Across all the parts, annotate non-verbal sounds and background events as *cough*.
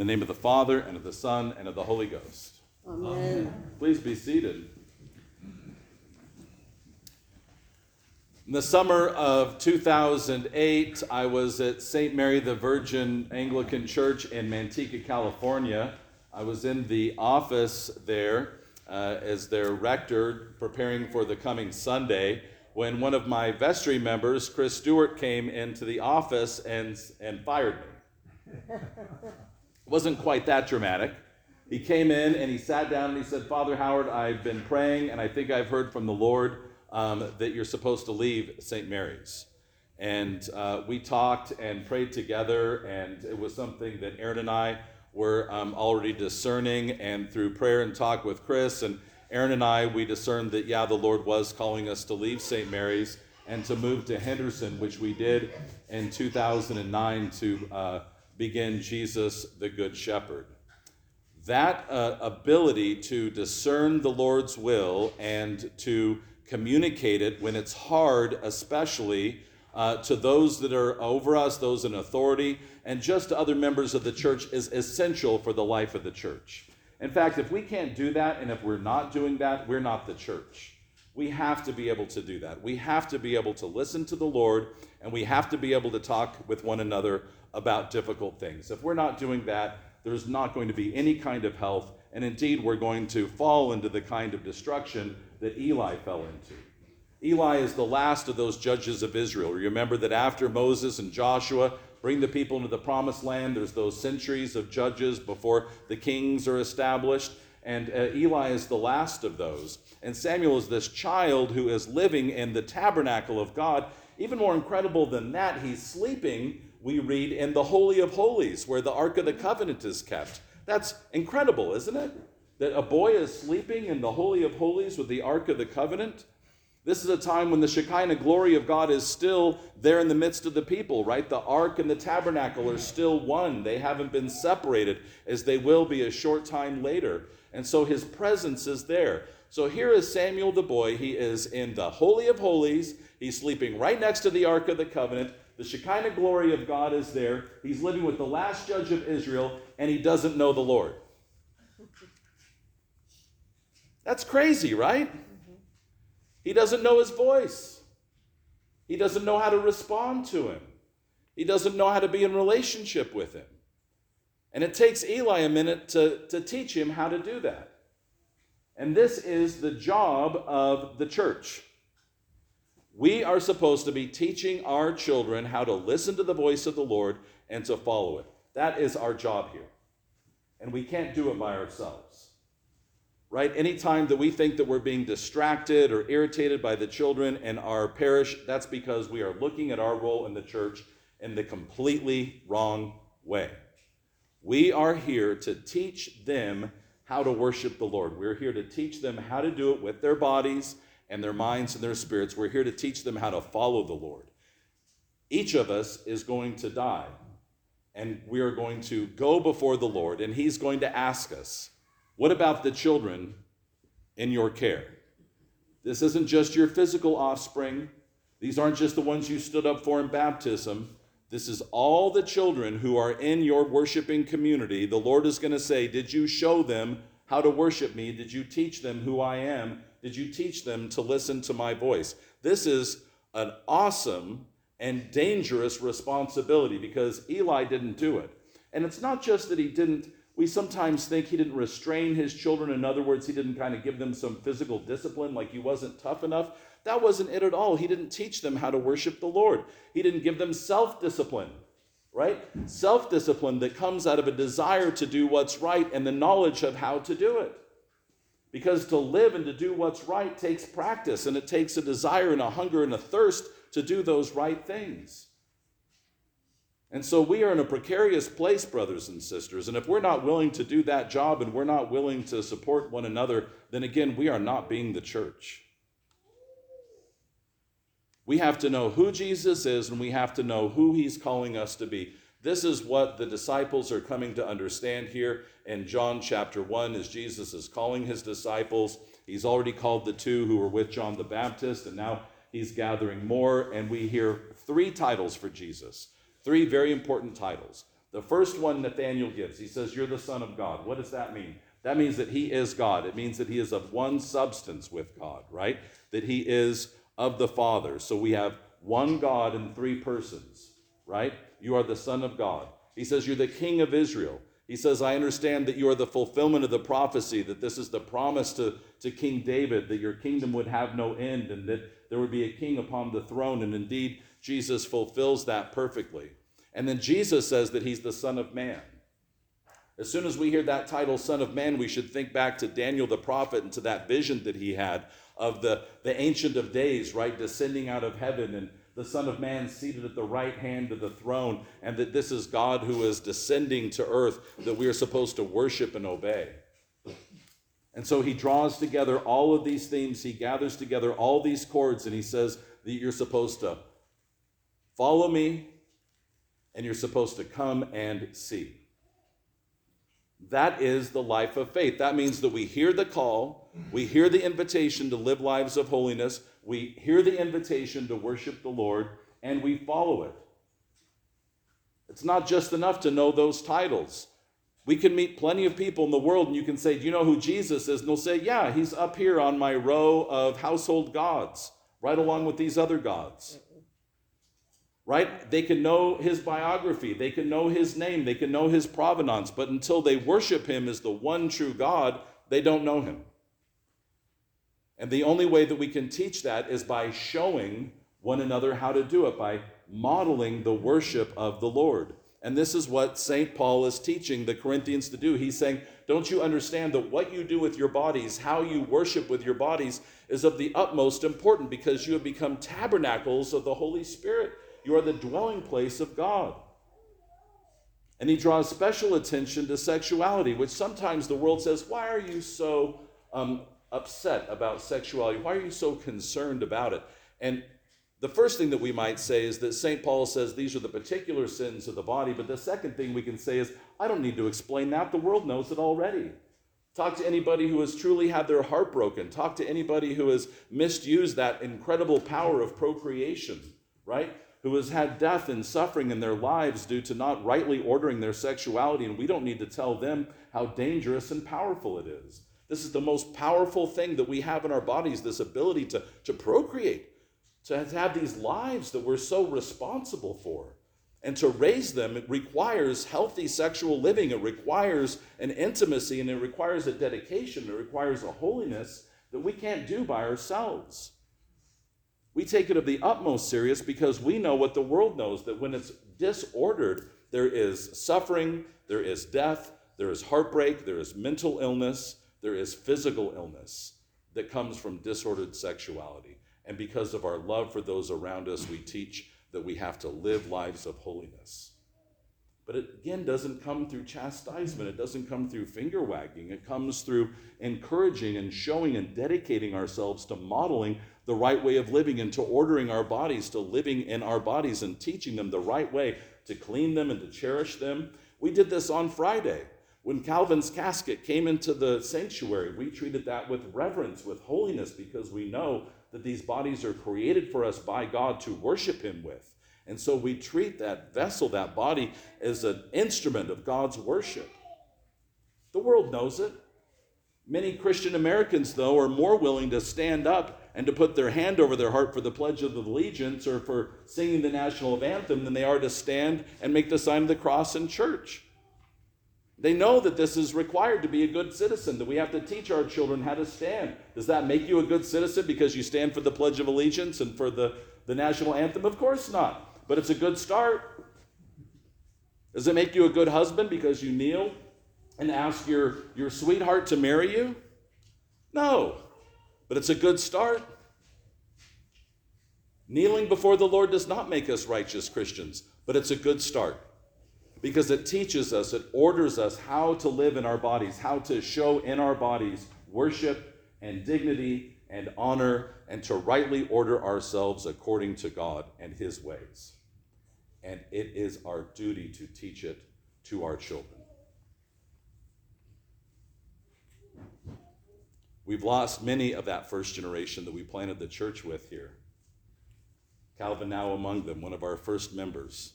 the name of the Father, and of the Son, and of the Holy Ghost. Amen. Please be seated. In the summer of 2008, I was at St. Mary the Virgin Anglican Church in Manteca, California. I was in the office there uh, as their rector, preparing for the coming Sunday, when one of my vestry members, Chris Stewart, came into the office and, and fired me. *laughs* it wasn't quite that dramatic. He came in and he sat down and he said, Father Howard, I've been praying and I think I've heard from the Lord um, that you're supposed to leave St. Mary's. And uh, we talked and prayed together, and it was something that Aaron and I were um, already discerning. And through prayer and talk with Chris and Aaron and I, we discerned that, yeah, the Lord was calling us to leave St. Mary's and to move to Henderson, which we did in 2009 to uh, begin Jesus the Good Shepherd that uh, ability to discern the Lord's will and to communicate it when it's hard, especially uh, to those that are over us, those in authority, and just to other members of the church, is essential for the life of the church. In fact, if we can't do that, and if we're not doing that, we're not the church. We have to be able to do that. We have to be able to listen to the Lord, and we have to be able to talk with one another about difficult things. If we're not doing that, there's not going to be any kind of health, and indeed, we're going to fall into the kind of destruction that Eli fell into. Eli is the last of those judges of Israel. Remember that after Moses and Joshua bring the people into the promised land, there's those centuries of judges before the kings are established. And uh, Eli is the last of those. And Samuel is this child who is living in the tabernacle of God. Even more incredible than that, he's sleeping we read in the Holy of Holies, where the Ark of the Covenant is kept. That's incredible, isn't it? That a boy is sleeping in the Holy of Holies with the Ark of the Covenant. This is a time when the Shekinah glory of God is still there in the midst of the people, right? The ark and the tabernacle are still one. They haven't been separated as they will be a short time later. And so his presence is there. So here is Samuel the boy. He is in the Holy of Holies. He's sleeping right next to the Ark of the Covenant. The Shekinah glory of God is there. He's living with the last judge of Israel, and he doesn't know the Lord. That's crazy, right? Mm-hmm. He doesn't know his voice. He doesn't know how to respond to him. He doesn't know how to be in relationship with him. And it takes Eli a minute to, to teach him how to do that. And this is the job of the church. We are supposed to be teaching our children how to listen to the voice of the Lord and to follow it. That is our job here. And we can't do it by ourselves. Right? Anytime that we think that we're being distracted or irritated by the children in our parish, that's because we are looking at our role in the church in the completely wrong way. We are here to teach them how to worship the Lord. We're here to teach them how to do it with their bodies and their minds and their spirits. We're here to teach them how to follow the Lord. Each of us is going to die, and we are going to go before the Lord, and He's going to ask us, What about the children in your care? This isn't just your physical offspring, these aren't just the ones you stood up for in baptism. This is all the children who are in your worshiping community. The Lord is going to say, Did you show them how to worship me? Did you teach them who I am? did you teach them to listen to my voice? This is an awesome and dangerous responsibility because Eli didn't do it. And it's not just that he didn't, we sometimes think he didn't restrain his children. In other words, he didn't kind of give them some physical discipline, like he wasn't tough enough. That wasn't it at all. He didn't teach them how to worship the Lord, he didn't give them self discipline right? Self discipline that comes out of a desire to do what's right and the knowledge of how to do it. Because to live and to do what's right takes practice, and it takes a desire and a hunger and a thirst to do those right things. And so we are in a precarious place, brothers and sisters. And if we're not willing to do that job and we're not willing to support one another, then again, we are not being the church. We have to know who Jesus is and we have to know who he's calling us to be. This is what the disciples are coming to understand here in John chapter 1 as Jesus is calling his disciples. He's already called the two who were with John the Baptist, and now he's gathering more. And we hear three titles for Jesus, three very important titles. The first one Nathaniel gives, he says, You're the Son of God. What does that mean? That means that he is God. It means that he is of one substance with God, right? That he is of the Father. So we have one God in three persons, right? You are the Son of God. He says, You're the King of Israel. He says, I understand that you are the fulfillment of the prophecy, that this is the promise to, to King David, that your kingdom would have no end, and that there would be a king upon the throne. And indeed, Jesus fulfills that perfectly. And then Jesus says that he's the Son of Man. As soon as we hear that title, Son of Man, we should think back to Daniel the prophet and to that vision that he had of the, the Ancient of Days, right, descending out of heaven and the Son of Man seated at the right hand of the throne, and that this is God who is descending to earth that we are supposed to worship and obey. And so he draws together all of these themes, he gathers together all these chords, and he says that you're supposed to follow me and you're supposed to come and see. That is the life of faith. That means that we hear the call, we hear the invitation to live lives of holiness, we hear the invitation to worship the Lord, and we follow it. It's not just enough to know those titles. We can meet plenty of people in the world, and you can say, Do you know who Jesus is? And they'll say, Yeah, he's up here on my row of household gods, right along with these other gods. Right? They can know his biography, they can know his name, they can know his provenance, but until they worship him as the one true God, they don't know him. And the only way that we can teach that is by showing one another how to do it, by modeling the worship of the Lord. And this is what St. Paul is teaching the Corinthians to do. He's saying, Don't you understand that what you do with your bodies, how you worship with your bodies, is of the utmost importance because you have become tabernacles of the Holy Spirit. You are the dwelling place of God. And he draws special attention to sexuality, which sometimes the world says, Why are you so um, upset about sexuality? Why are you so concerned about it? And the first thing that we might say is that St. Paul says these are the particular sins of the body, but the second thing we can say is, I don't need to explain that. The world knows it already. Talk to anybody who has truly had their heart broken. Talk to anybody who has misused that incredible power of procreation, right? Who has had death and suffering in their lives due to not rightly ordering their sexuality, and we don't need to tell them how dangerous and powerful it is. This is the most powerful thing that we have in our bodies this ability to, to procreate, to have these lives that we're so responsible for. And to raise them, it requires healthy sexual living, it requires an intimacy, and it requires a dedication, it requires a holiness that we can't do by ourselves. We take it of the utmost serious because we know what the world knows that when it's disordered, there is suffering, there is death, there is heartbreak, there is mental illness, there is physical illness that comes from disordered sexuality. And because of our love for those around us, we teach that we have to live lives of holiness. But it again doesn't come through chastisement. It doesn't come through finger wagging. It comes through encouraging and showing and dedicating ourselves to modeling the right way of living and to ordering our bodies, to living in our bodies and teaching them the right way, to clean them and to cherish them. We did this on Friday. When Calvin's casket came into the sanctuary, we treated that with reverence, with holiness, because we know that these bodies are created for us by God to worship Him with. And so we treat that vessel, that body, as an instrument of God's worship. The world knows it. Many Christian Americans, though, are more willing to stand up and to put their hand over their heart for the Pledge of Allegiance or for singing the national anthem than they are to stand and make the sign of the cross in church. They know that this is required to be a good citizen, that we have to teach our children how to stand. Does that make you a good citizen because you stand for the Pledge of Allegiance and for the, the national anthem? Of course not. But it's a good start. Does it make you a good husband because you kneel and ask your, your sweetheart to marry you? No. But it's a good start. Kneeling before the Lord does not make us righteous Christians, but it's a good start because it teaches us, it orders us how to live in our bodies, how to show in our bodies worship and dignity and honor, and to rightly order ourselves according to God and His ways. And it is our duty to teach it to our children. We've lost many of that first generation that we planted the church with here. Calvin, now among them, one of our first members.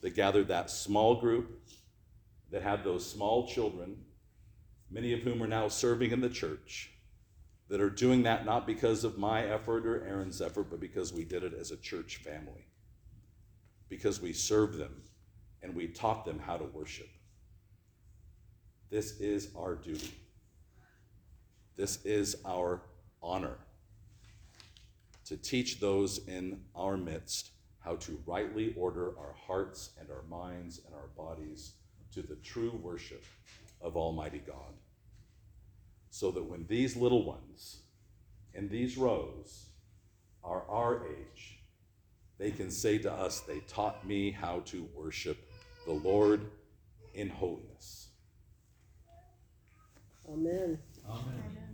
That gathered that small group that had those small children, many of whom are now serving in the church, that are doing that not because of my effort or Aaron's effort, but because we did it as a church family. Because we served them and we taught them how to worship. This is our duty. This is our honor to teach those in our midst how to rightly order our hearts and our minds and our bodies to the true worship of Almighty God. So that when these little ones in these rows are our age, they can say to us, They taught me how to worship the Lord in holiness. Amen. Amen.